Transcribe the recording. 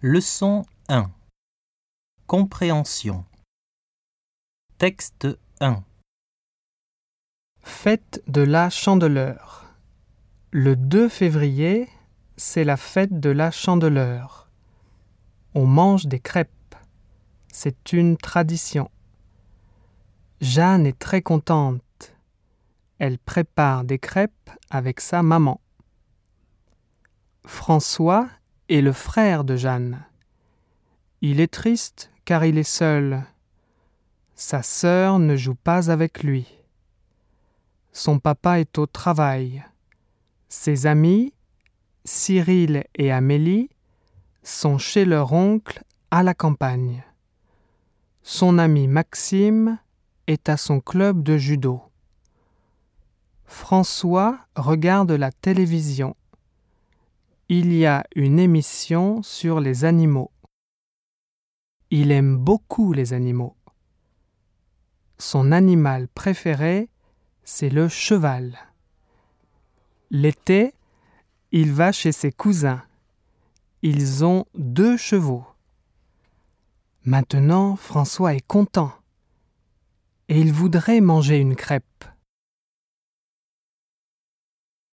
Leçon 1 Compréhension Texte 1 Fête de la Chandeleur. Le 2 février, c'est la fête de la Chandeleur. On mange des crêpes. C'est une tradition. Jeanne est très contente. Elle prépare des crêpes avec sa maman. François le frère de Jeanne. Il est triste car il est seul. Sa sœur ne joue pas avec lui. Son papa est au travail. Ses amis, Cyril et Amélie, sont chez leur oncle à la campagne. Son ami Maxime est à son club de judo. François regarde la télévision. Il y a une émission sur les animaux. Il aime beaucoup les animaux. Son animal préféré, c'est le cheval. L'été, il va chez ses cousins. Ils ont deux chevaux. Maintenant, François est content. Et il voudrait manger une crêpe.